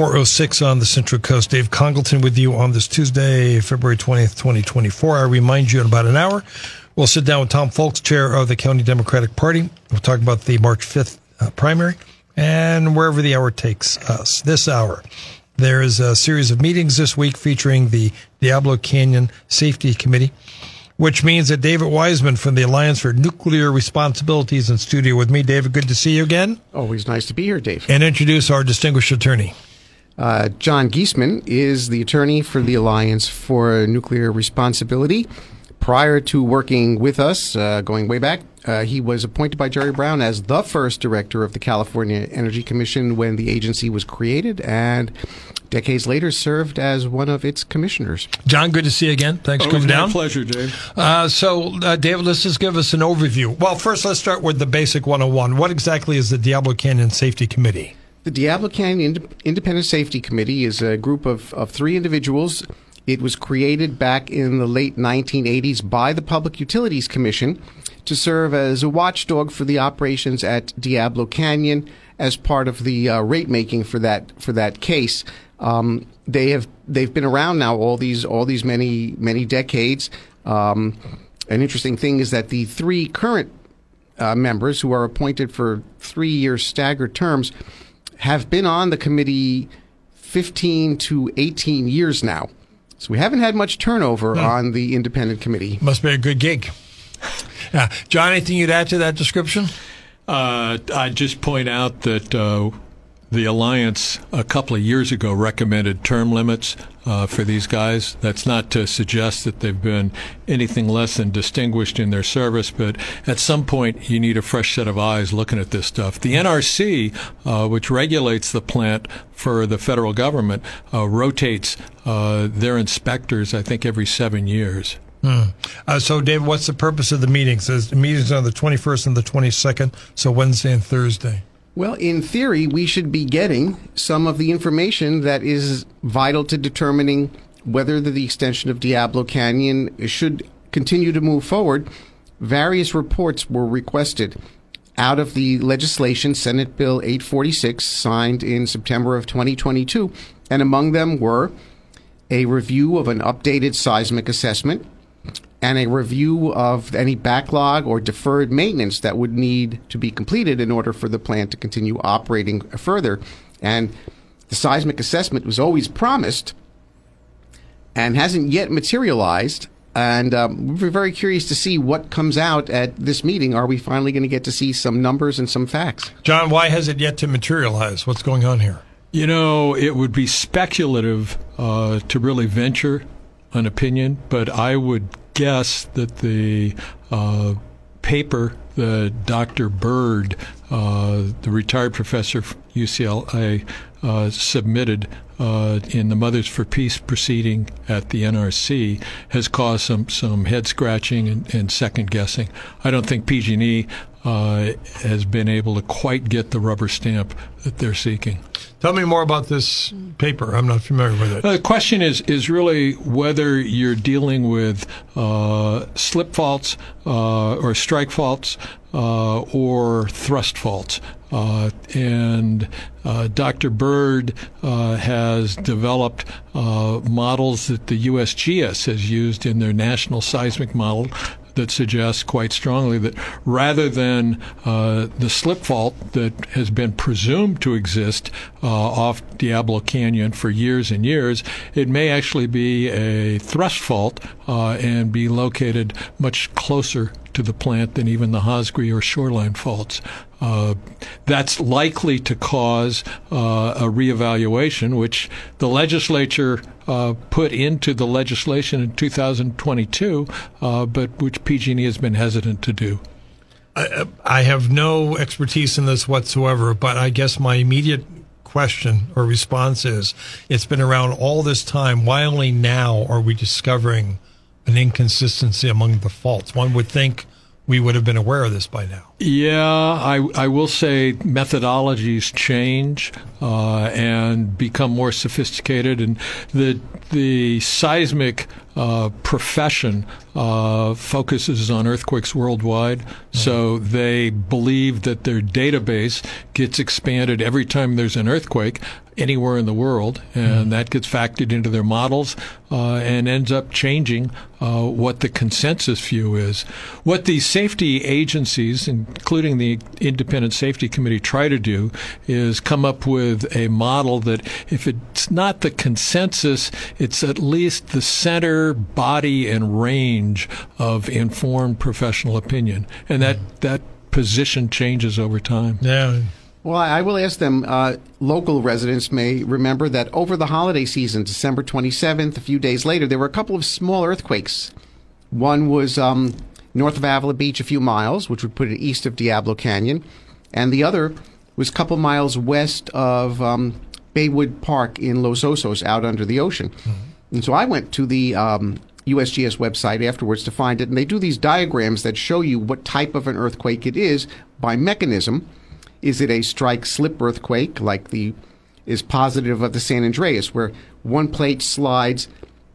Four oh six on the Central Coast. Dave Congalton with you on this Tuesday, February twentieth, twenty twenty four. I remind you in about an hour, we'll sit down with Tom Fulks, chair of the County Democratic Party. We'll talk about the March fifth uh, primary and wherever the hour takes us. This hour, there is a series of meetings this week featuring the Diablo Canyon Safety Committee, which means that David Weisman from the Alliance for Nuclear Responsibility is in studio with me. David, good to see you again. Always nice to be here, Dave. And introduce our distinguished attorney. Uh, John Geesman is the attorney for the Alliance for Nuclear Responsibility. Prior to working with us, uh, going way back, uh, he was appointed by Jerry Brown as the first director of the California Energy Commission when the agency was created, and decades later served as one of its commissioners. John, good to see you again. Thanks for Always coming my down. pleasure, Dave. Uh, so, uh, David, let's just give us an overview. Well, first, let's start with the basic 101. What exactly is the Diablo Canyon Safety Committee? The Diablo Canyon Ind- Independent Safety Committee is a group of, of three individuals. It was created back in the late 1980s by the Public Utilities Commission to serve as a watchdog for the operations at Diablo Canyon as part of the uh, rate making for that for that case. Um, they have they've been around now all these all these many many decades. Um, an interesting thing is that the three current uh, members who are appointed for three year staggered terms have been on the committee 15 to 18 years now. So we haven't had much turnover on the independent committee. Must be a good gig. Yeah. John, anything you'd add to that description? Uh, I'd just point out that uh, the Alliance a couple of years ago recommended term limits uh, for these guys. That's not to suggest that they've been anything less than distinguished in their service, but at some point you need a fresh set of eyes looking at this stuff. The NRC, uh, which regulates the plant for the federal government, uh, rotates uh, their inspectors, I think, every seven years. Uh, so, David, what's the purpose of the meetings? The meetings are on the 21st and the 22nd, so Wednesday and Thursday. Well, in theory, we should be getting some of the information that is vital to determining whether the, extension of Diablo Canyon should continue to move forward. Various reports were requested out of the legislation, Senate Bill 846, signed in September of 2022, and among them were a review of an updated seismic assessment and a review of any backlog or deferred maintenance that would need to be completed in order for the plant to continue operating further. And the seismic assessment was always promised and hasn't yet materialized. And um, we're very curious to see what comes out at this meeting. Are we finally going to get to see some numbers and some facts? John, why has it yet to materialize? What's going on here? You know, it would be speculative uh, to really venture an opinion, but I would guess that the uh, paper that Dr. Bird, uh, the retired professor from UCLA, uh, submitted uh, in the Mothers for Peace proceeding at the NRC has caused some, some head scratching and, and second guessing. I don't think PG&E uh, has been able to quite get the rubber stamp that they're seeking. Tell me more about this paper. I'm not familiar with it. Uh, The question is is really whether you're dealing with uh, slip faults uh, or strike faults uh, or thrust faults. Uh, and Dr. Bird has developed models that the USGS has used in their national seismic model that suggests quite strongly that rather than uh, the slip fault that has been presumed to exist uh, off Diablo Canyon for years and years, it may actually be a thrust fault uh, and be located much closer to the plant than even the Hosgri or shoreline faults. Uh, that's likely to cause uh, a reevaluation, which the legislature uh, put into the legislation in 2022, uh, but which PG&E has been hesitant to do. I, I have no expertise in this whatsoever, but I guess my immediate question or response is it's been around all this time. Why only now are we discovering an inconsistency among the faults? One would think we would have been aware of this by now. Yeah, I, I will say methodologies change uh, and become more sophisticated, and the the seismic uh, profession uh, focuses on earthquakes worldwide. Mm-hmm. So they believe that their database gets expanded every time there's an earthquake anywhere in the world, and mm. that gets factored into their models uh, and ends up changing uh, what the consensus view is. What these safety agencies, including the Independent Safety Committee, try to do is come up with a model that if it's not the consensus, it's at least the center body and range of informed professional opinion, and that mm. that position changes over time. Yeah. Well, I will ask them. Uh, local residents may remember that over the holiday season, December 27th, a few days later, there were a couple of small earthquakes. One was um, north of Avila Beach, a few miles, which would put it east of Diablo Canyon, and the other was a couple miles west of um, Baywood Park in Los Osos, out under the ocean. Mm-hmm. And so I went to the um, USGS website afterwards to find it, and they do these diagrams that show you what type of an earthquake it is by mechanism is it a strike slip earthquake like the is positive of the San Andreas, where one plate slides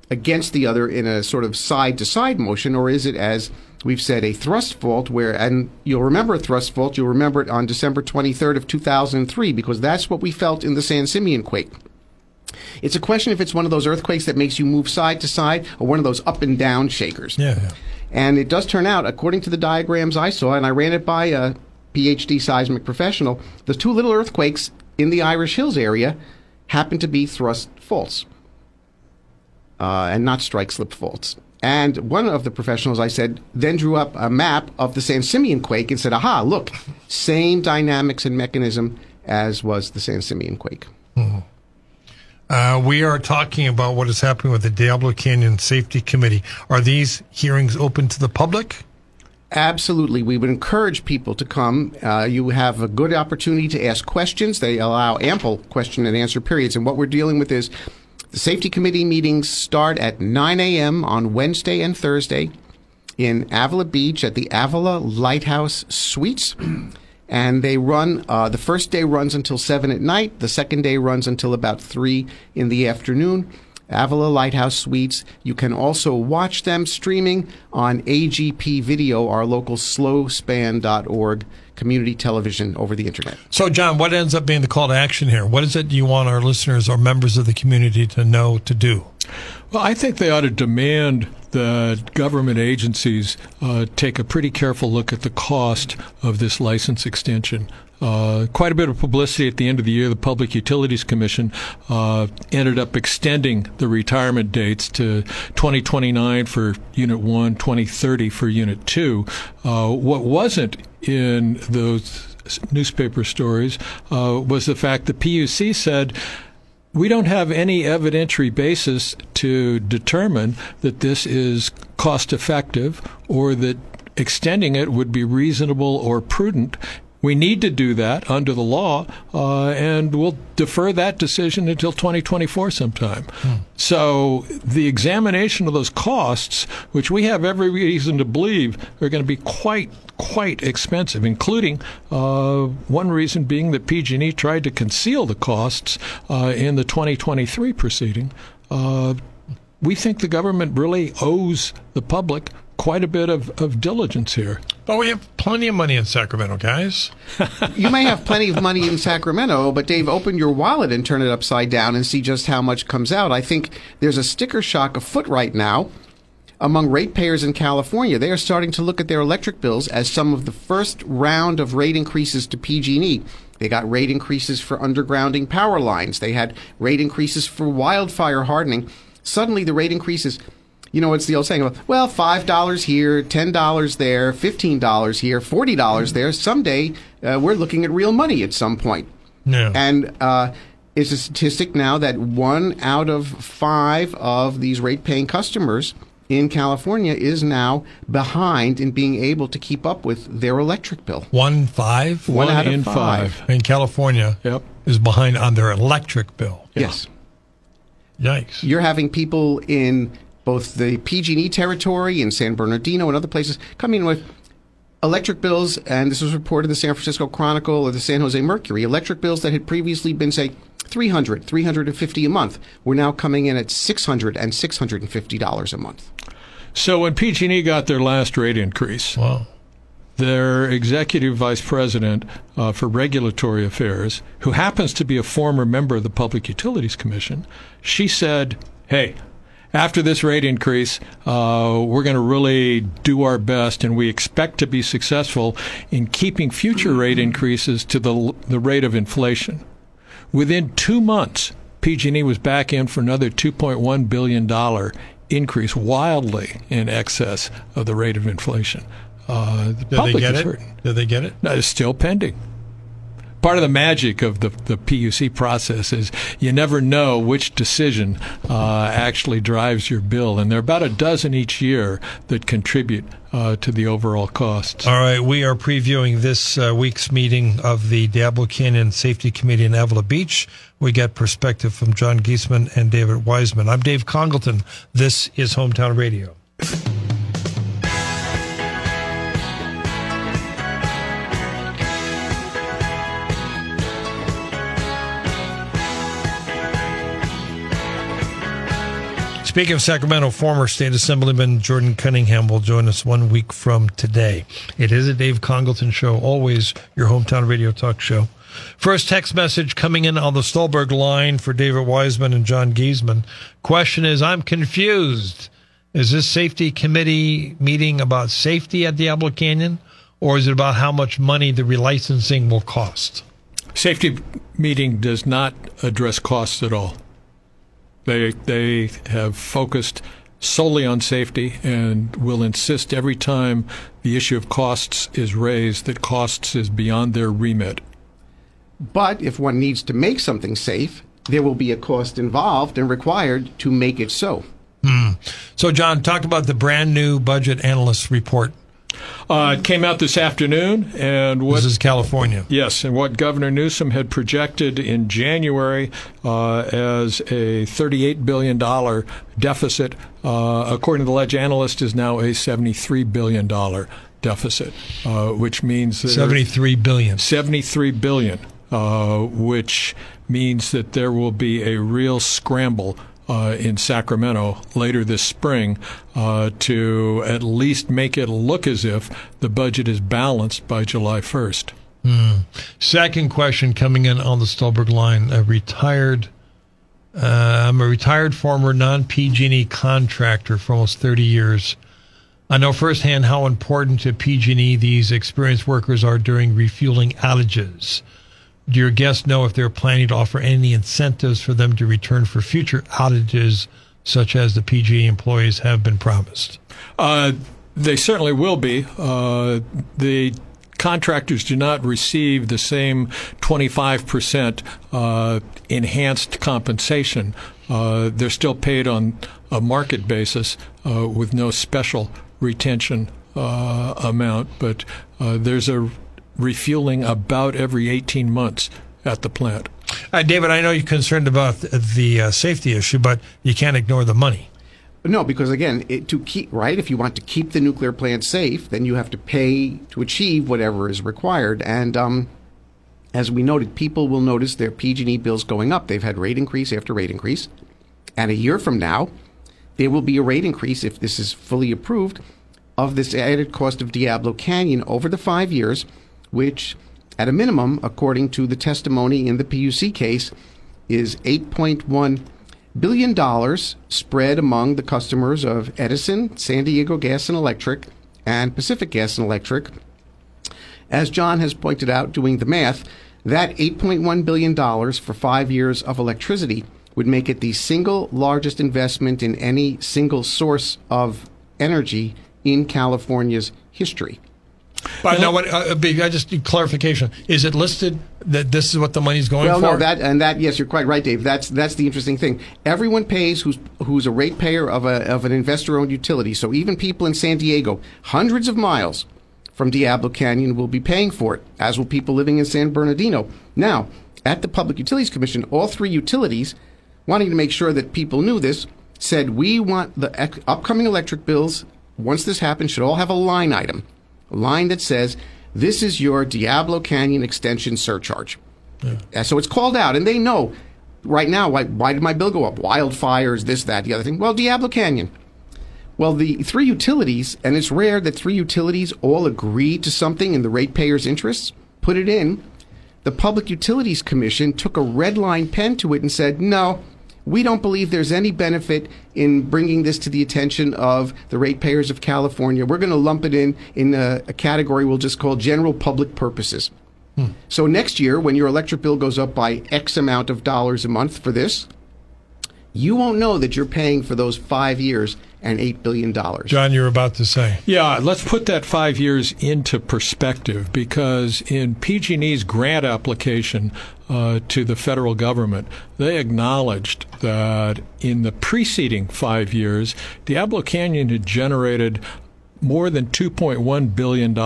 against the other in a sort of side to side motion, or is it as we've said a thrust fault where and you'll remember a thrust fault, you'll remember it on December 23rd of 2003 because that's what we felt in the San Simeon quake. It's a question if it's one of those earthquakes that makes you move side to side or one of those up and down shakers. Yeah. yeah. And it does turn out, according to the diagrams I saw, and I ran it by a PhD seismic professional, the two little earthquakes in the Irish Hills area happen to be thrust faults uh, and not strike slip faults. And one of the professionals I said then drew up a map of the San Simeon quake and said, aha, look, same dynamics and mechanism as was the San Simeon quake. Mm-hmm. Uh, we are talking about what is happening with the Diablo Canyon Safety Committee. Are these hearings open to the public? Absolutely. We would encourage people to come. Uh, you have a good opportunity to ask questions. They allow ample question and answer periods. And what we're dealing with is the safety committee meetings start at 9 a.m. on Wednesday and Thursday in Avila Beach at the Avila Lighthouse Suites. And they run, uh, the first day runs until 7 at night. The second day runs until about 3 in the afternoon. Avila Lighthouse Suites. You can also watch them streaming on AGP Video, our local slospan.org community television over the internet. So, John, what ends up being the call to action here? What is it you want our listeners or members of the community to know to do? Well, I think they ought to demand that government agencies uh, take a pretty careful look at the cost of this license extension. Uh, quite a bit of publicity at the end of the year. The Public Utilities Commission uh, ended up extending the retirement dates to 2029 for Unit 1, 2030 for Unit 2. Uh, what wasn't in those newspaper stories uh, was the fact that PUC said we don't have any evidentiary basis to determine that this is cost effective or that extending it would be reasonable or prudent we need to do that under the law, uh, and we'll defer that decision until 2024 sometime. Hmm. So the examination of those costs, which we have every reason to believe are going to be quite quite expensive, including uh, one reason being that PG&E tried to conceal the costs uh, in the 2023 proceeding. Uh, we think the government really owes the public quite a bit of, of diligence here. But we have plenty of money in Sacramento, guys. you may have plenty of money in Sacramento, but Dave, open your wallet and turn it upside down and see just how much comes out. I think there's a sticker shock afoot right now among ratepayers in California. They are starting to look at their electric bills as some of the first round of rate increases to PG&E. They got rate increases for undergrounding power lines. They had rate increases for wildfire hardening. Suddenly, the rate increases you know, it's the old saying about, well, $5 here, $10 there, $15 here, $40 there. Someday uh, we're looking at real money at some point. Yeah. And uh, it's a statistic now that one out of five of these rate paying customers in California is now behind in being able to keep up with their electric bill. One five? One, One out in five. five. In California. Yep. is behind on their electric bill. Yes. Yikes. You're having people in both the PG&E territory in San Bernardino and other places coming with electric bills, and this was reported in the San Francisco Chronicle or the San Jose Mercury, electric bills that had previously been, say, 300 350 a month were now coming in at 600 and $650 a month. So when PG&E got their last rate increase, Wow. their executive vice president uh, for regulatory affairs, who happens to be a former member of the Public Utilities Commission, she said, "Hey." After this rate increase, uh, we're going to really do our best, and we expect to be successful in keeping future rate increases to the the rate of inflation. Within two months, PG&E was back in for another 2.1 billion dollar increase, wildly in excess of the rate of inflation. Uh, the Did they get is it? hurting. Did they get it? No, it's still pending. Part of the magic of the, the PUC process is you never know which decision uh, actually drives your bill, and there are about a dozen each year that contribute uh, to the overall costs. All right, we are previewing this uh, week's meeting of the Diablo Canyon Safety Committee in Avila Beach. We get perspective from John Geesman and David Weisman. I'm Dave Congalton. This is Hometown Radio. Speaking of Sacramento, former State Assemblyman Jordan Cunningham will join us one week from today. It is a Dave Congalton show, always your hometown radio talk show. First text message coming in on the Stolberg line for David Weisman and John Geesman. Question is, I'm confused. Is this safety committee meeting about safety at Diablo Canyon, or is it about how much money the relicensing will cost? Safety meeting does not address costs at all. They they have focused solely on safety and will insist every time the issue of costs is raised that costs is beyond their remit. But if one needs to make something safe, there will be a cost involved and required to make it so. Hmm. So, John, talked about the brand new budget analyst report. Uh, it came out this afternoon, and what This is California. Yes, and what Governor Newsom had projected in January uh, as a $38 billion deficit, uh, according to the Ledge Analyst, is now a $73 billion deficit, uh, which means that 73 billion. 73 billion, uh, which means that there will be a real scramble uh, in Sacramento later this spring uh, to at least make it look as if the budget is balanced by July 1st. Second question coming in on the Stolberg line. A retired, uh, I'm a retired former non PG&E contractor for almost 30 years. I know firsthand how important to PG&E these experienced workers are during refueling outages. Do your guests know if they're planning to offer any incentives for them to return for future outages, such as the PG&E employees have been promised? Uh, they certainly will be. Uh, the contractors do not receive the same 25% uh, enhanced compensation. Uh, they're still paid on a market basis uh, with no special retention uh, amount, but there's a refueling about every 18 months at the plant. Uh, David, I know you're concerned about the uh, safety issue, but you can't ignore the money. No, because again, it, to keep right, if you want to keep the nuclear plant safe, then you have to pay to achieve whatever is required. And um, as we noted, people will notice their PG&E bills going up. They've had rate increase after rate increase, and a year from now, there will be a rate increase if this is fully approved of this added cost of Diablo Canyon over the five years, which, at a minimum, according to the testimony in the PUC case, is 8.1 billion dollars spread among the customers of Edison, San Diego Gas and Electric, and Pacific Gas and Electric. As John has pointed out, doing the math, that $8.1 billion for five years of electricity would make it the single largest investment in any single source of energy in California's history. But no, what, uh, I just need clarification. Is it listed that this is what the money's going Well, for? no, that and that. Yes, you're quite right, Dave. That's that's the interesting thing. Everyone pays who's who's a ratepayer of a of an investor-owned utility. So even people in San Diego, hundreds of miles from Diablo Canyon, will be paying for it, as will people living in San Bernardino. Now, at the Public Utilities Commission, all three utilities, wanting to make sure that people knew this, said we want the ec- upcoming electric bills, once this happens, should all have a line item, a line that says, this is your Diablo Canyon extension surcharge. Yeah. So it's called out, and they know right now why, why did my bill go up? Wildfires, this, that, the other thing. Well, Diablo Canyon. Well, the three utilities, and it's rare that three utilities all agree to something in the ratepayers' interests, put it in. The Public Utilities Commission took a red line pen to it and said, no, we don't believe there's any benefit in bringing this to the attention of the ratepayers of California. We're going to lump it in in a, a, category we'll just call general public purposes. Hmm. So next year, when your electric bill goes up by X amount of dollars a month for this, you won't know that you're paying for those five years and $8 billion. John, you're about to say. Yeah, let's put that five years into perspective because in PG&E's grant application uh, to the federal government, they acknowledged that in the preceding five years, Diablo Canyon had generated more than $2.1 billion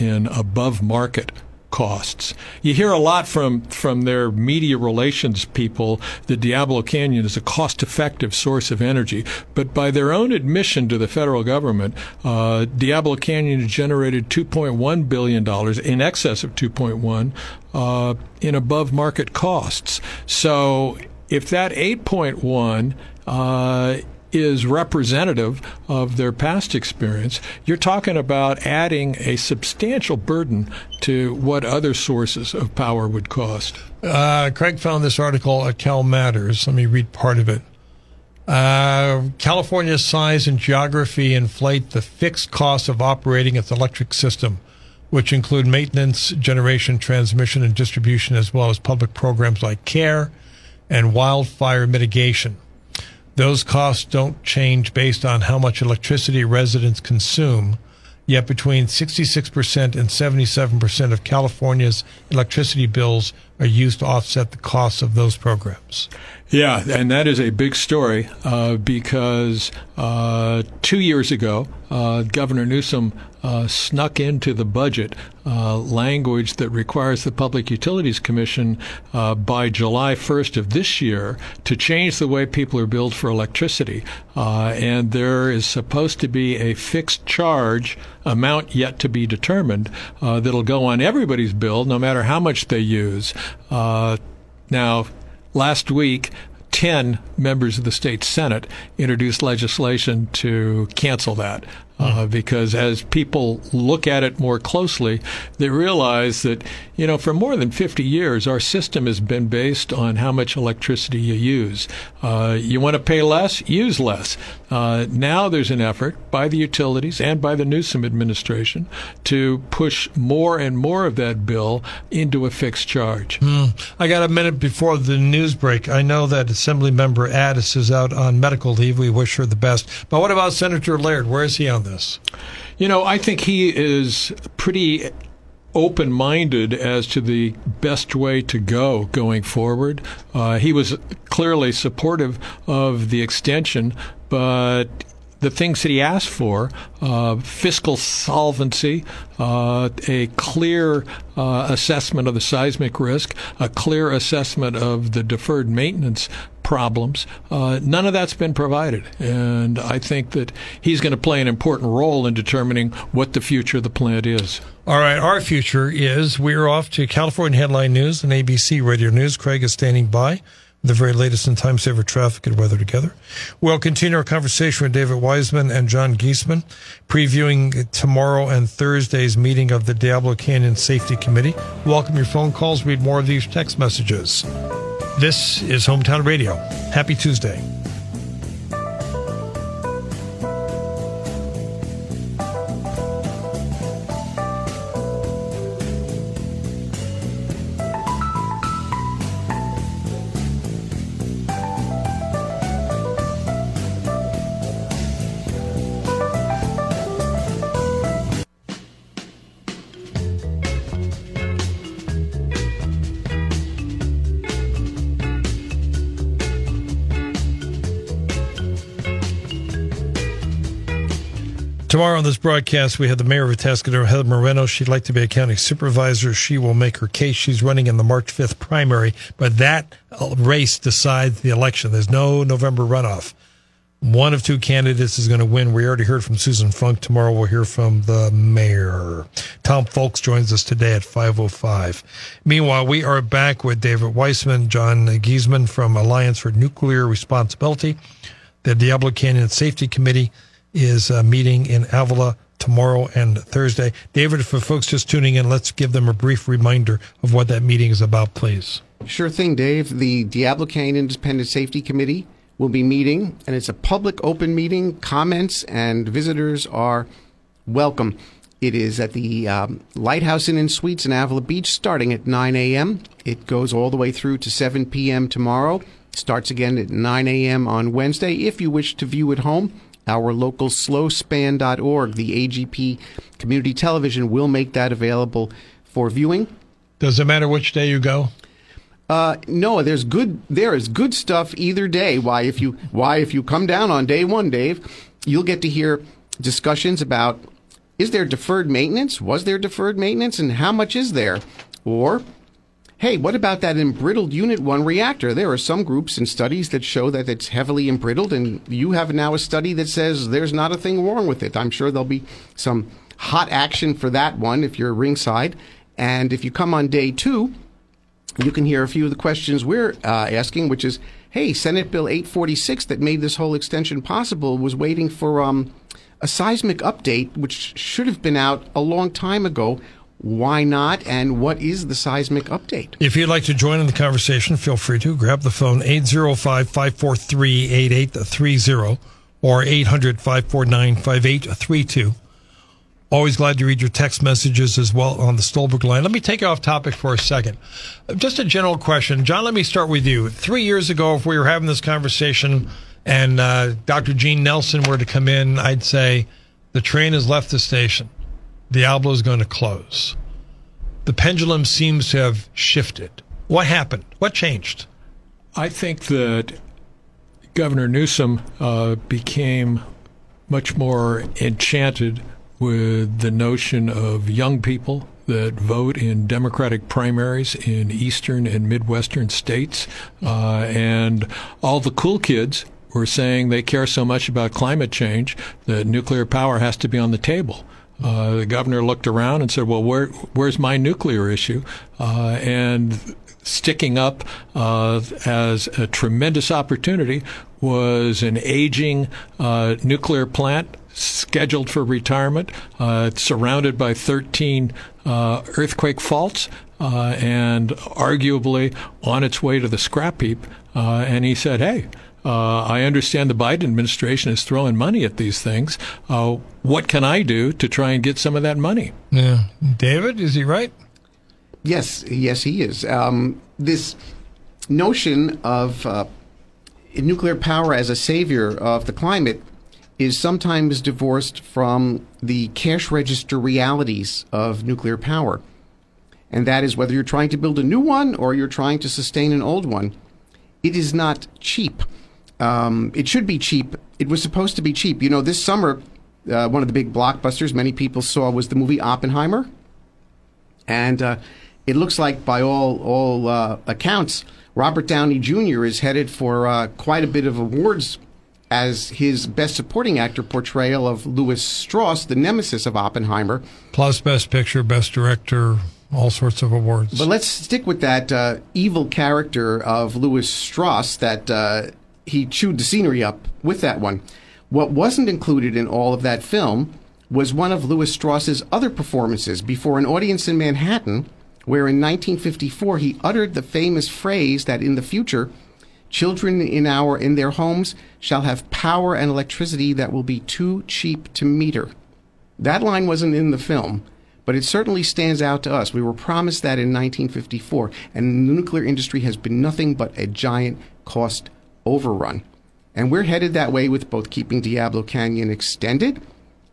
in above market costs. You hear a lot from from their media relations people that Diablo Canyon is a cost-effective source of energy, but by their own admission to the federal government, uh, Diablo Canyon generated 2.1 billion dollars in excess of 2.1 uh, in above market costs. So if that 8.1 uh, is representative of their past experience, you're talking about adding a substantial burden to what other sources of power would cost. Uh, Craig found this article at Cal Matters. Let me read part of it. Uh, California's size and geography inflate the fixed cost of operating its electric system, which include maintenance, generation, transmission, and distribution, as well as public programs like CARE and wildfire mitigation. Those costs don't change based on how much electricity residents consume, yet between 66% and 77% of California's electricity bills are used to offset the costs of those programs. Yeah, and that is a big story uh, because uh, two years ago, uh, Governor Newsom uh, snuck into the budget uh, language that requires the Public Utilities Commission uh, by July 1st of this year to change the way people are billed for electricity. and there is supposed to be a fixed charge amount yet to be determined that'll go on everybody's bill, no matter how much they use. Now, last week, 10 members of the state Senate introduced legislation to cancel that uh, because as people look at it more closely, they realize that, you know, for more than 50 years, our system has been based on how much electricity you use. Uh, you want to pay less, use less. Uh, now there's an effort by the utilities and by the Newsom administration to push more and more of that bill into a fixed charge. Mm. I got a minute before the news break. I know that Assembly Member Addis is out on medical leave. We wish her the best. But what about Senator Laird? Where is he on this? You know, I think he is pretty open minded as to the best way to go going forward. Uh, he was clearly supportive of the extension, but the things that he asked for uh, fiscal solvency, uh, a clear uh, assessment of the seismic risk, a clear assessment of the deferred maintenance problems. Uh, none of that's been provided. And I think that he's going to play an important role in determining what the future of the plant is. All right, our future is we're off to California Headline News and ABC Radio News. Craig is standing by the very latest in time saver traffic and weather together. We'll continue our conversation with David Weisman and John Geesman, previewing tomorrow and Thursday's meeting of the Diablo Canyon Safety Committee. Welcome your phone calls. Read more of these text messages. This is Hometown Radio. Happy Tuesday. Tomorrow on this broadcast, we have the mayor of Atascadero, Heather Moreno. She'd like to be a county supervisor. She will make her case. She's running in the March 5th primary, but that uh, race decides the election. There's no November runoff. One of two candidates is going to win. We already heard from Susan Funk. Tomorrow we'll hear from the mayor. Tom Fulks joins us today at 5.05. Meanwhile, we are back with David Weisman, John Geesman from Alliance for Nuclear Responsibility. The Diablo Canyon Safety Committee is uh, meeting in Avila tomorrow and Thursday. David, for folks just tuning in, let's give them a brief reminder of what that meeting is about, please. Sure thing, Dave. The Diablo Canyon Independent Safety Committee will be meeting, and it's a public open meeting. Comments and visitors are welcome. It is at the um, Lighthouse Inn and Suites in Avila Beach starting at 9 a.m. It goes all the way through to 7 p.m. tomorrow. Starts again at 9 a.m. on Wednesday. If you wish to view at home, our local slospan.org, the AGP community television, will make that available for viewing. Does it matter which day you go? Uh, no, there's good. There is good stuff either day. Why, if you why if you come down on day one, Dave, you'll get to hear discussions about is there deferred maintenance? Was there deferred maintenance, and how much is there? Or hey, what about that embrittled Unit 1 reactor? There are some groups and studies that show that it's heavily embrittled, and you have now a study that says there's not a thing wrong with it. I'm sure there'll be some hot action for that one if you're ringside. And if you come on day two, you can hear a few of the questions we're uh, asking, which is, hey, Senate Bill 846 that made this whole extension possible was waiting for um, a seismic update, which should have been out a long time ago. Why not? And what is the seismic update? If you'd like to join in the conversation, feel free to grab the phone 805 543 8830 or 800 549 5832. Always glad to read your text messages as well on the Stolberg line. Let me take you off topic for a second. Just a general question. John, let me start with you. Three years ago, if we were having this conversation and uh, Dr. Gene Nelson were to come in, I'd say the train has left the station. Diablo is going to close. The pendulum seems to have shifted. What happened? What changed? I think that Governor Newsom uh, became much more enchanted with the notion of young people that vote in Democratic primaries in eastern and midwestern states, uh, and all the cool kids were saying they care so much about climate change that nuclear power has to be on the table. Uh, the governor looked around and said, "Well, where, where's my nuclear issue?" Uh, and sticking up uh, as a tremendous opportunity was an aging uh, nuclear plant scheduled for retirement, uh, surrounded by 13 uh, earthquake faults, uh, and arguably on its way to the scrap heap. Uh, and he said, "Hey." Uh, I understand the Biden administration is throwing money at these things. Uh, what can I do to try and get some of that money? Yeah. David, is he right? Yes, yes, he is. Um, this notion of uh, nuclear power as a savior of the climate is sometimes divorced from the cash register realities of nuclear power. And that is whether you're trying to build a new one or you're trying to sustain an old one. It is not cheap. Um, it should be cheap. It was supposed to be cheap. You know, this summer, uh, one of the big blockbusters many people saw was the movie Oppenheimer, and uh, it looks like, by all all uh, accounts, Robert Downey Jr. is headed for uh, quite a bit of awards as his best supporting actor portrayal of Lewis Strauss, the nemesis of Oppenheimer. Plus, Best Picture, Best Director, all sorts of awards. But let's stick with that uh, evil character of Lewis Strauss that uh, he chewed the scenery up with that one. What wasn't included in all of that film was one of Lewis Strauss's other performances before an audience in Manhattan, where in 1954 he uttered the famous phrase that in the future, children in our in their homes shall have power and electricity that will be too cheap to meter. That line wasn't in the film, but it certainly stands out to us. We were promised that in 1954, and the nuclear industry has been nothing but a giant cost overrun. And we're headed that way with both keeping Diablo Canyon extended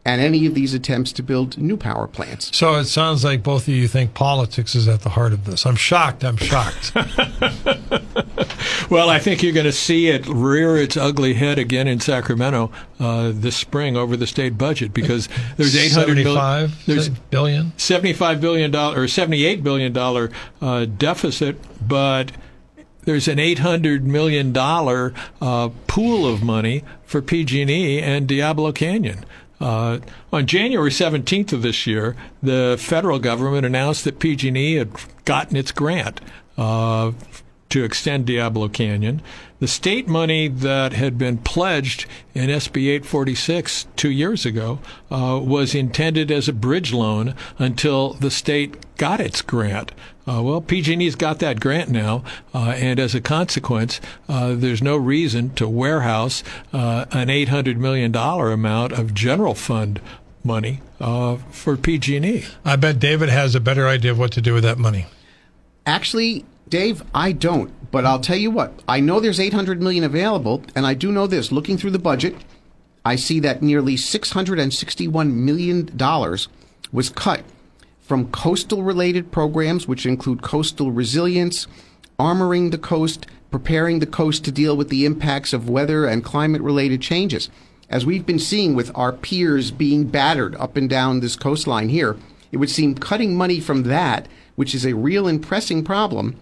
and any of these attempts to build new power plants. So it sounds like both of you think politics is at the heart of this. I'm shocked. I'm shocked. well, I think you're going to see it rear its ugly head again in Sacramento uh, this spring over the state budget because there's 800 million, there's billion, 75 billion dollar or 78 billion dollar uh, deficit, but there's an 800 million dollar uh, pool of money for PG&E and Diablo Canyon. Uh, on January 17th of this year, the federal government announced that PG&E had gotten its grant uh, to extend Diablo Canyon. The state money that had been pledged in SB 846 two years ago uh, was intended as a bridge loan until the state got its grant. Uh, well, PG&E's got that grant now, uh, and as a consequence, uh, there's no reason to warehouse uh, an $800 million amount of general fund money uh, for PG&E. I bet David has a better idea of what to do with that money. Actually, Dave, I don't. But I'll tell you what. I know there's 800 million available, and I do know this. Looking through the budget, I see that nearly 661 million dollars was cut from coastal related programs which include coastal resilience, armoring the coast, preparing the coast to deal with the impacts of weather and climate related changes. As we've been seeing with our piers being battered up and down this coastline here, it would seem cutting money from that, which is a real and pressing problem,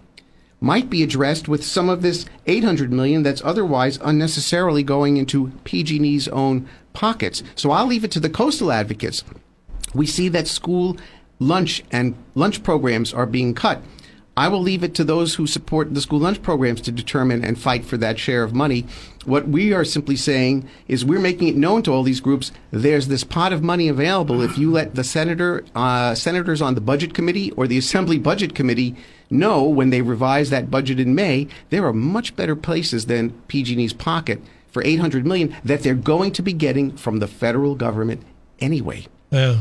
might be addressed with some of this 800 million that's otherwise unnecessarily going into PG&E's own pockets. So I'll leave it to the coastal advocates. We see that school lunch and lunch programs are being cut. I will leave it to those who support the school lunch programs to determine and fight for that share of money. What we are simply saying is we're making it known to all these groups there's this pot of money available if you let the senator, uh, senators on the budget committee or the assembly budget committee know when they revise that budget in May, there are much better places than PG&E's pocket for 800 million that they're going to be getting from the federal government anyway. Yeah.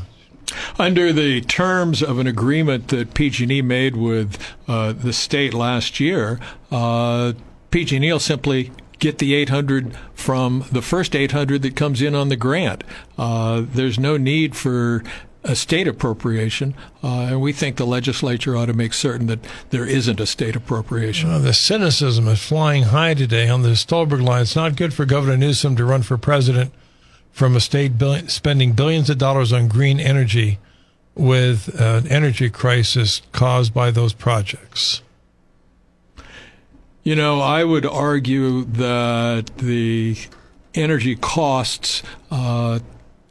Under the terms of an agreement that PG&E made with uh, the state last year, uh, PG&E will simply get the 800 from the first 800 that comes in on the grant. Uh, there's no need for a state appropriation, uh, and we think the legislature ought to make certain that there isn't a state appropriation. The cynicism is flying high today on the Stolberg line. It's not good for Governor Newsom to run for president from a state billion, spending billions of dollars on green energy with an energy crisis caused by those projects. You know, I would argue that the energy costs uh,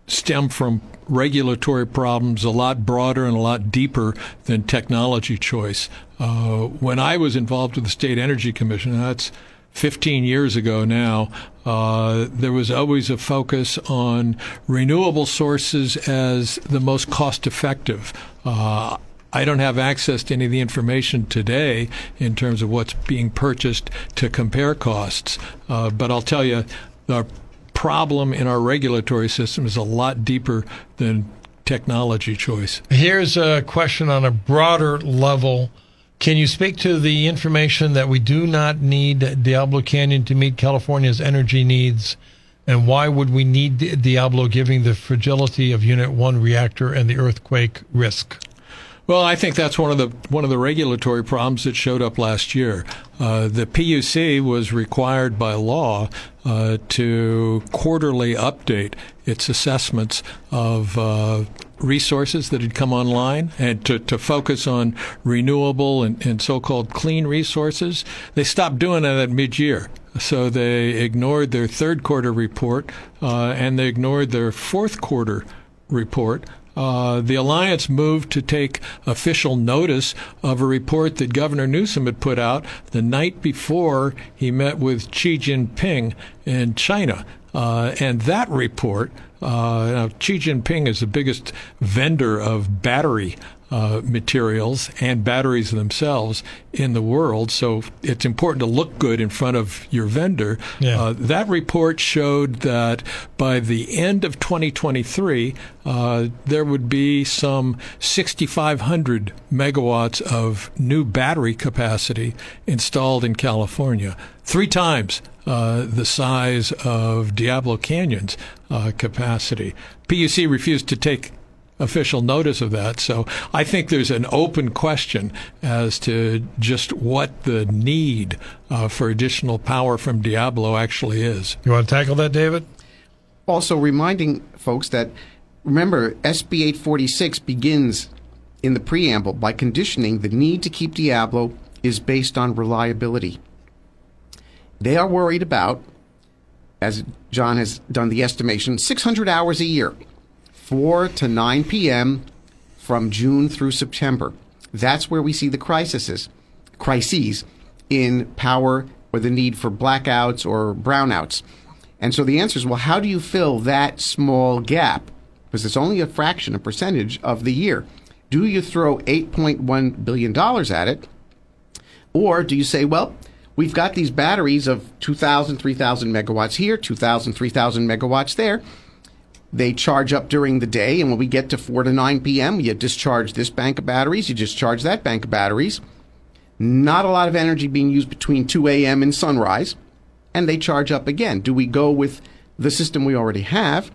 stem from regulatory problems a lot broader and a lot deeper than technology choice. Uh, when I was involved with the State Energy Commission, that's 15 years ago now, uh, there was always a focus on renewable sources as the most cost effective. Uh, I don't have access to any of the information today in terms of what's being purchased to compare costs, uh, but I'll tell you, the problem in our regulatory system is a lot deeper than technology choice. Here's a question on a broader level. Can you speak to the information that we do not need Diablo Canyon to meet California's energy needs? And why would we need Diablo given the fragility of Unit 1 reactor and the earthquake risk? Well, I think that's one of the one of the regulatory problems that showed up last year. Uh, the PUC was required by law uh, to quarterly update its assessments of uh, resources that had come online and to, to focus on renewable and, and so-called clean resources. They stopped doing that at mid-year. So they ignored their third quarter report uh, and they ignored their fourth quarter report. Uh, the alliance moved to take official notice of a report that Governor Newsom had put out the night before he met with Xi Jinping in China. Uh, and that report, uh, Xi Jinping is the biggest vendor of battery uh, materials and batteries themselves in the world. So it's important to look good in front of your vendor. Yeah. Uh, that report showed that by the end of 2023, uh, there would be some 6,500 megawatts of new battery capacity installed in California, three times uh, the size of Diablo Canyon's uh, capacity. PUC refused to take official notice of that. So I think there's an open question as to just what the need uh, for additional power from Diablo actually is. You want to tackle that, David? Also, reminding folks that remember, SB 846 begins in the preamble by conditioning the need to keep Diablo is based on reliability. They are worried about, as John has done the estimation, 600 hours a year, 4 to 9 p.m. from June through September. That's where we see the crises, crises in power or the need for blackouts or brownouts. And so the answer is well, how do you fill that small gap? Because it's only a fraction, a percentage of the year. Do you throw $8.1 billion at it? Or do you say, well, we've got these batteries of 2,000, 3,000 megawatts here, 2,000, 3,000 megawatts there. They charge up during the day, and when we get to 4 to 9 p.m., you discharge this bank of batteries, you discharge that bank of batteries. Not a lot of energy being used between 2 a.m. and sunrise, and they charge up again. Do we go with the system we already have?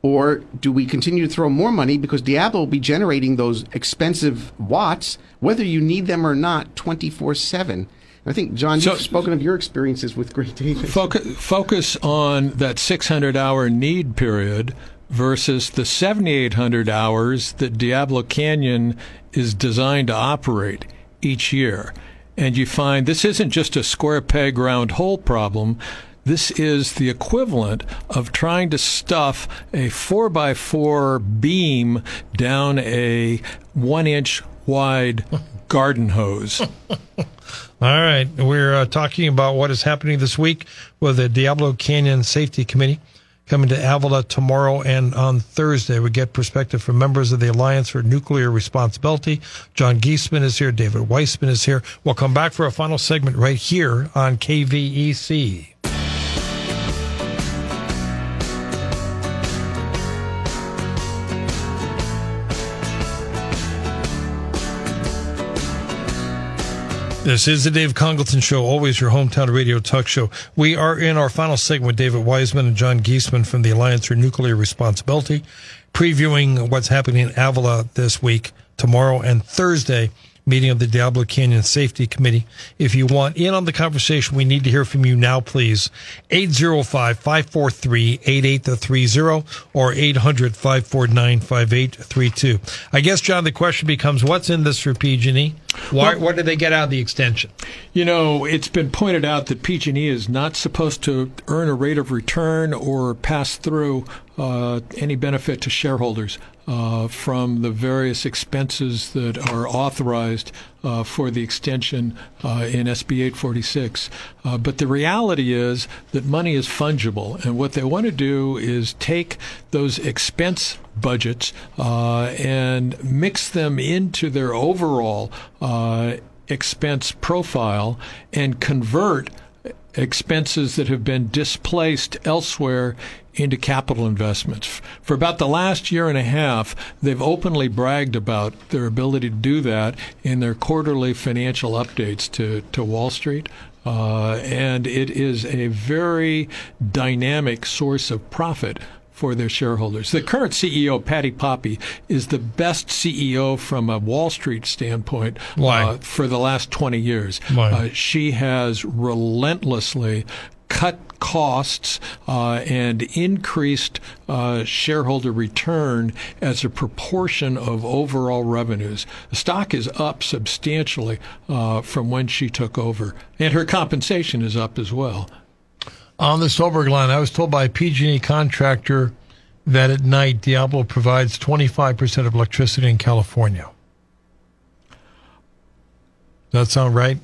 Or do we continue to throw more money because Diablo will be generating those expensive watts, whether you need them or not, 24 7? I think, John, you've spoken of your experiences with Gray Davis. Focus, focus on that 600 hour need period versus the 7,800 hours that Diablo Canyon is designed to operate each year. And you find this isn't just a square peg round hole problem. This is the equivalent of trying to stuff a 4x4 beam down a one inch wide garden hose. All right. We're uh, talking about what is happening this week with the Diablo Canyon Safety Committee coming to Avila tomorrow and on Thursday. We get perspective from members of the Alliance for Nuclear Responsibility. John Geesman is here. David Weisman is here. We'll come back for a final segment right here on KVEC. This is the Dave Congalton Show, always your hometown radio talk show. We are in our final segment with David Weisman and John Geesman from the Alliance for Nuclear Responsibility, previewing what's happening in Avila this week, tomorrow, and Thursday meeting of the Diablo Canyon Safety Committee. If you want in on the conversation, we need to hear from you now, please. 805-543-8830 or 800-549-5832. I guess, John, the question becomes, what's in this for PG&E? Why, what did they get out of the extension? You know, it's been pointed out that PG&E is not supposed to earn a rate of return or pass through uh, any benefit to shareholders uh, from the various expenses that are authorized uh, for the extension uh, in SB 846. Uh, but the reality is that money is fungible, and what they want to do is take those expense budgets uh, and mix them into their overall uh, expense profile and convert expenses that have been displaced elsewhere into capital investments. For about the last year and a half, they've openly bragged about their ability to do that in their quarterly financial updates to, to Wall Street. Uh, and it is a very dynamic source of profit for their shareholders. The current CEO, Patti Poppe, is the best CEO from a Wall Street standpoint uh, for the last 20 years. Uh, she has relentlessly cut costs uh, and increased uh, shareholder return as a proportion of overall revenues. The stock is up substantially uh, from when she took over, and her compensation is up as well. On the Solberg line, I was told by a PG&E contractor that at night Diablo provides 25% of electricity in California. Does that sound right?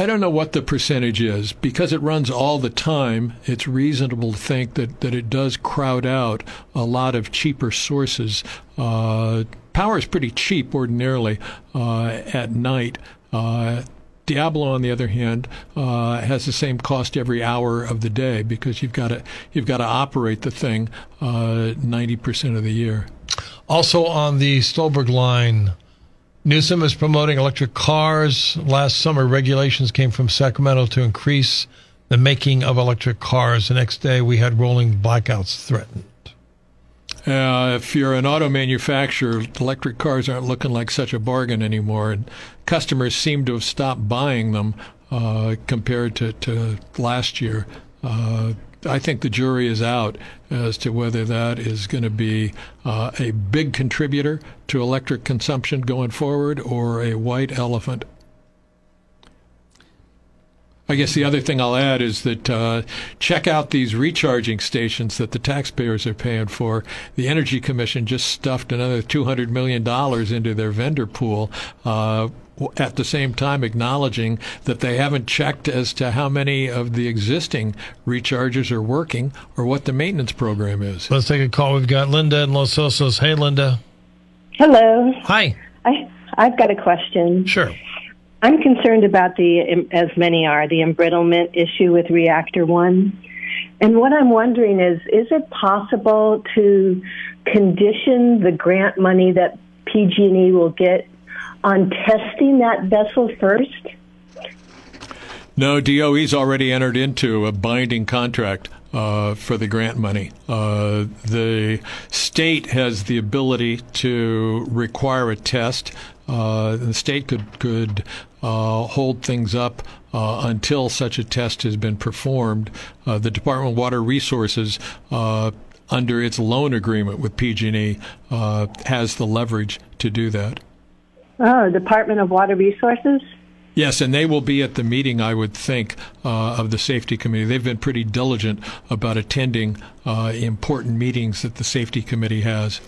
I don't know what the percentage is. Because it runs all the time, it's reasonable to think that, that it does crowd out a lot of cheaper sources. Uh, power is pretty cheap ordinarily uh, at night. Uh, Diablo, on the other hand, uh, has the same cost every hour of the day because you've got to you've got to operate the thing uh, ninety percent of the year. Also on the Stolberg line, Newsom is promoting electric cars. Last summer, regulations came from Sacramento to increase the making of electric cars. The next day, we had rolling blackouts threatened. Uh, if you're an auto manufacturer, electric cars aren't looking like such a bargain anymore, and customers seem to have stopped buying them uh, compared to, to last year. Uh, I think the jury is out as to whether that is going to be uh, a big contributor to electric consumption going forward or a white elephant. I guess the other thing I'll add is that uh, check out these recharging stations that the taxpayers are paying for. The Energy Commission just stuffed another $200 million into their vendor pool. Uh, at the same time acknowledging that they haven't checked as to how many of the existing rechargers are working or what the maintenance program is. Let's take a call. We've got Linda in Los Osos. Hey, Linda. Hello. Hi. I I've got a question. Sure. I'm concerned about the, as many are, the embrittlement issue with reactor one. And what I'm wondering is, is it possible to condition the grant money that PG&E will get on testing that vessel first? No, DOE's already entered into a binding contract uh, for the grant money. Uh, the state has the ability to require a test. Uh, the state could could uh, hold things up uh, until such a test has been performed. Uh, the Department of Water Resources under its loan agreement with PG&E uh, has the leverage to do that. Oh, Department of Water Resources? Yes, and they will be at the meeting, I would think, uh, of the safety committee. They've been pretty diligent about attending uh, important meetings that the safety committee has.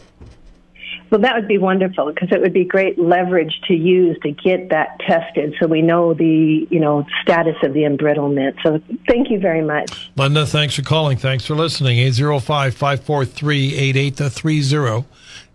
Well, that would be wonderful because it would be great leverage to use to get that tested so we know the, you know, status of the embrittlement. So thank you very much. Linda, thanks for calling. Thanks for listening. 805-543-8830.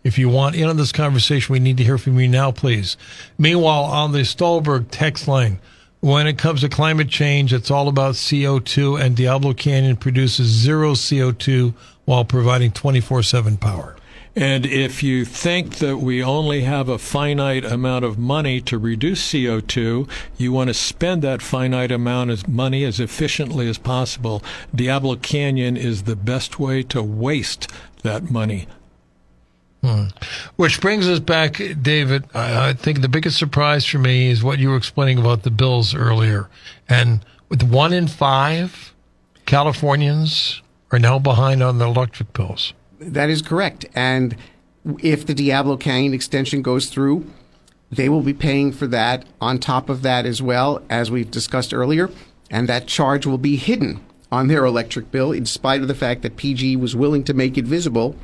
If you want in on this conversation, we need to hear from you now, please. Meanwhile, on the Stolberg text line, when it comes to climate change, it's all about CO2 and Diablo Canyon produces zero CO2 while providing 24-7 power. And if you think that we only have a finite amount of money to reduce CO2, you want to spend that finite amount of money as efficiently as possible. Diablo Canyon is the best way to waste that money. Hmm. Which brings us back, David. I, I think the biggest surprise for me is what you were explaining about the bills earlier. And with one in five Californians are now behind on the electric bills. That is correct. And if the Diablo Canyon extension goes through, they will be paying for that on top of that as well, as we've discussed earlier. And that charge will be hidden on their electric bill, in spite of the fact that PG was willing to make it visible.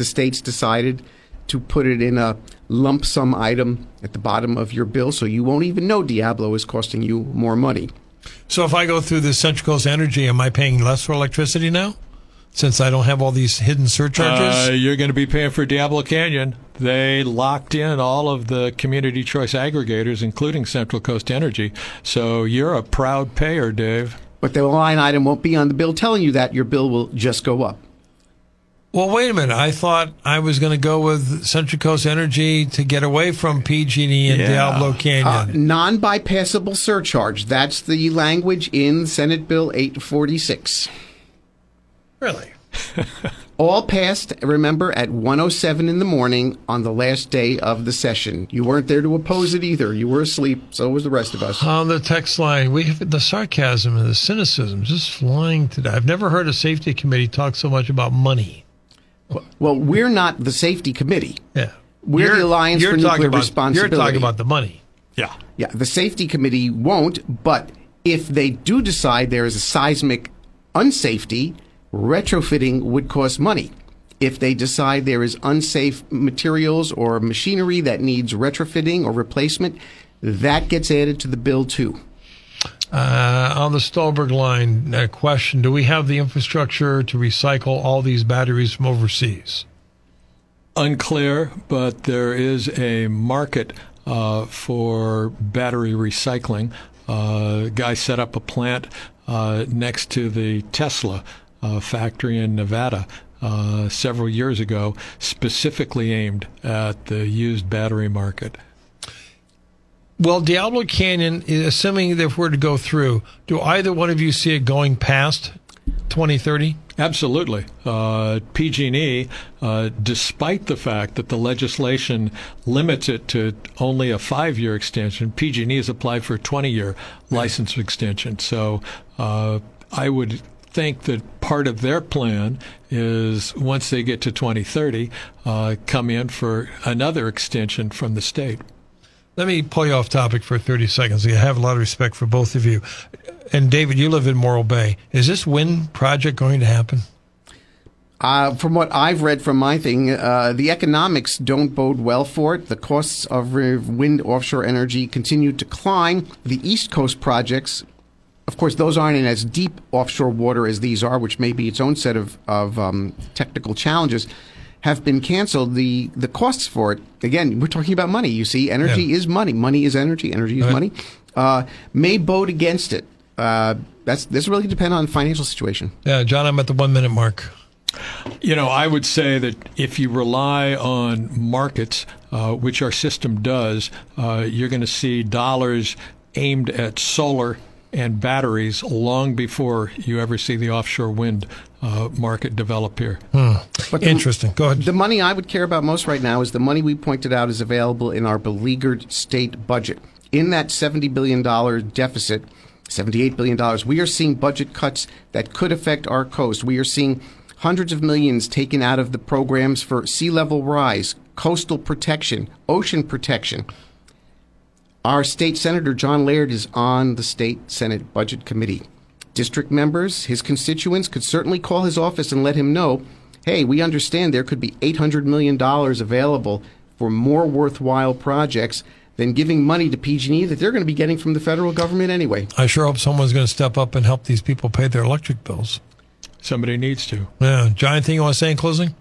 The states decided to put it in a lump sum item at the bottom of your bill, so you won't even know Diablo is costing you more money. So if I go through the Central Coast Energy, am I paying less for electricity now? since I don't have all these hidden surcharges? Uh, you're going to be paying for Diablo Canyon. They locked in all of the community choice aggregators, including Central Coast Energy. So you're a proud payer, Dave. But the line item won't be on the bill telling you that. Your bill will just go up. Well, wait a minute. I thought I was going to go with Central Coast Energy to get away from PG&E and yeah. Diablo Canyon. Uh, non-bypassable surcharge. That's the language in Senate Bill 846. Really? All passed, remember, at 107 in the morning on the last day of the session. You weren't there to oppose it either. You were asleep. So was the rest of us. On the text line, we have the sarcasm and the cynicism just flying today. I've never heard a safety committee talk so much about money. Well, we're not the safety committee. Yeah. We're you're, the Alliance for Nuclear about, Responsibility. You're talking about the money. Yeah. Yeah. The safety committee won't, but if they do decide there is a seismic unsafety, retrofitting would cost money. If they decide there is unsafe materials or machinery that needs retrofitting or replacement, that gets added to the bill too. Uh, on the Stolberg line, a question Do we have the infrastructure to recycle all these batteries from overseas? Unclear, but there is a market uh, for battery recycling. Uh, guy set up a plant uh, next to the Tesla uh, factory in Nevada uh, several years ago, specifically aimed at the used battery market. Well, Diablo Canyon, assuming if we're to go through, do either one of you see it going past 2030? Absolutely. Uh, PG&E, uh, despite the fact that the legislation limits it to only a five-year extension, PG&E has applied for a 20-year license extension. So uh, I would think that part of their plan is once they get to 2030, uh, come in for another extension from the state. Let me pull you off topic for 30 seconds. I have a lot of respect for both of you. And David, you live in Morro Bay. Is this wind project going to happen? Uh, from what I've read from my thing, uh, the economics don't bode well for it. The costs of wind offshore energy continue to climb. The East Coast projects, of course, those aren't in as deep offshore water as these are, which may be its own set of, of um, technical challenges have been canceled, the the costs for it again, we're talking about money. You see, energy yeah. is money. Money is energy. Energy is right. money. Uh, may vote against it. Uh, that's this really depend on financial situation. Yeah, John, I'm at the one minute mark. You know, I would say that if you rely on markets, uh, which our system does, uh, you're going to see dollars aimed at solar and batteries long before you ever see the offshore wind uh, market develop here. Hmm. But Interesting. Go ahead. The money I would care about most right now is the money we pointed out is available in our beleaguered state budget. In that $70 billion deficit, $78 billion, we are seeing budget cuts that could affect our coast. We are seeing hundreds of millions taken out of the programs for sea level rise, coastal protection, ocean protection. Our state senator, John Laird, is on the state Senate Budget Committee. District members, his constituents, could certainly call his office and let him know hey, we understand there could be $800 million available for more worthwhile projects than giving money to PG&E that they're going to be getting from the federal government anyway. I sure hope someone's going to step up and help these people pay their electric bills. Somebody needs to. Yeah. Giant thing you want to say in closing?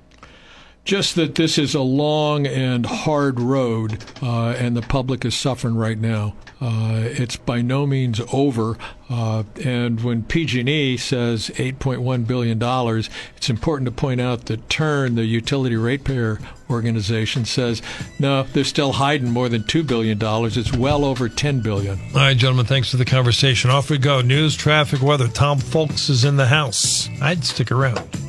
Just that this is a long and hard road, uh, and the public is suffering right now. Uh, it's by no means over. Uh, and when PG&E says 8.1 billion dollars, it's important to point out that TURN, the utility ratepayer organization, says no, they're still hiding more than two billion dollars. It's well over 10 billion. All right, gentlemen, thanks for the conversation. Off we go. News, traffic, weather. Tom Fulks is in the house. I'd stick around.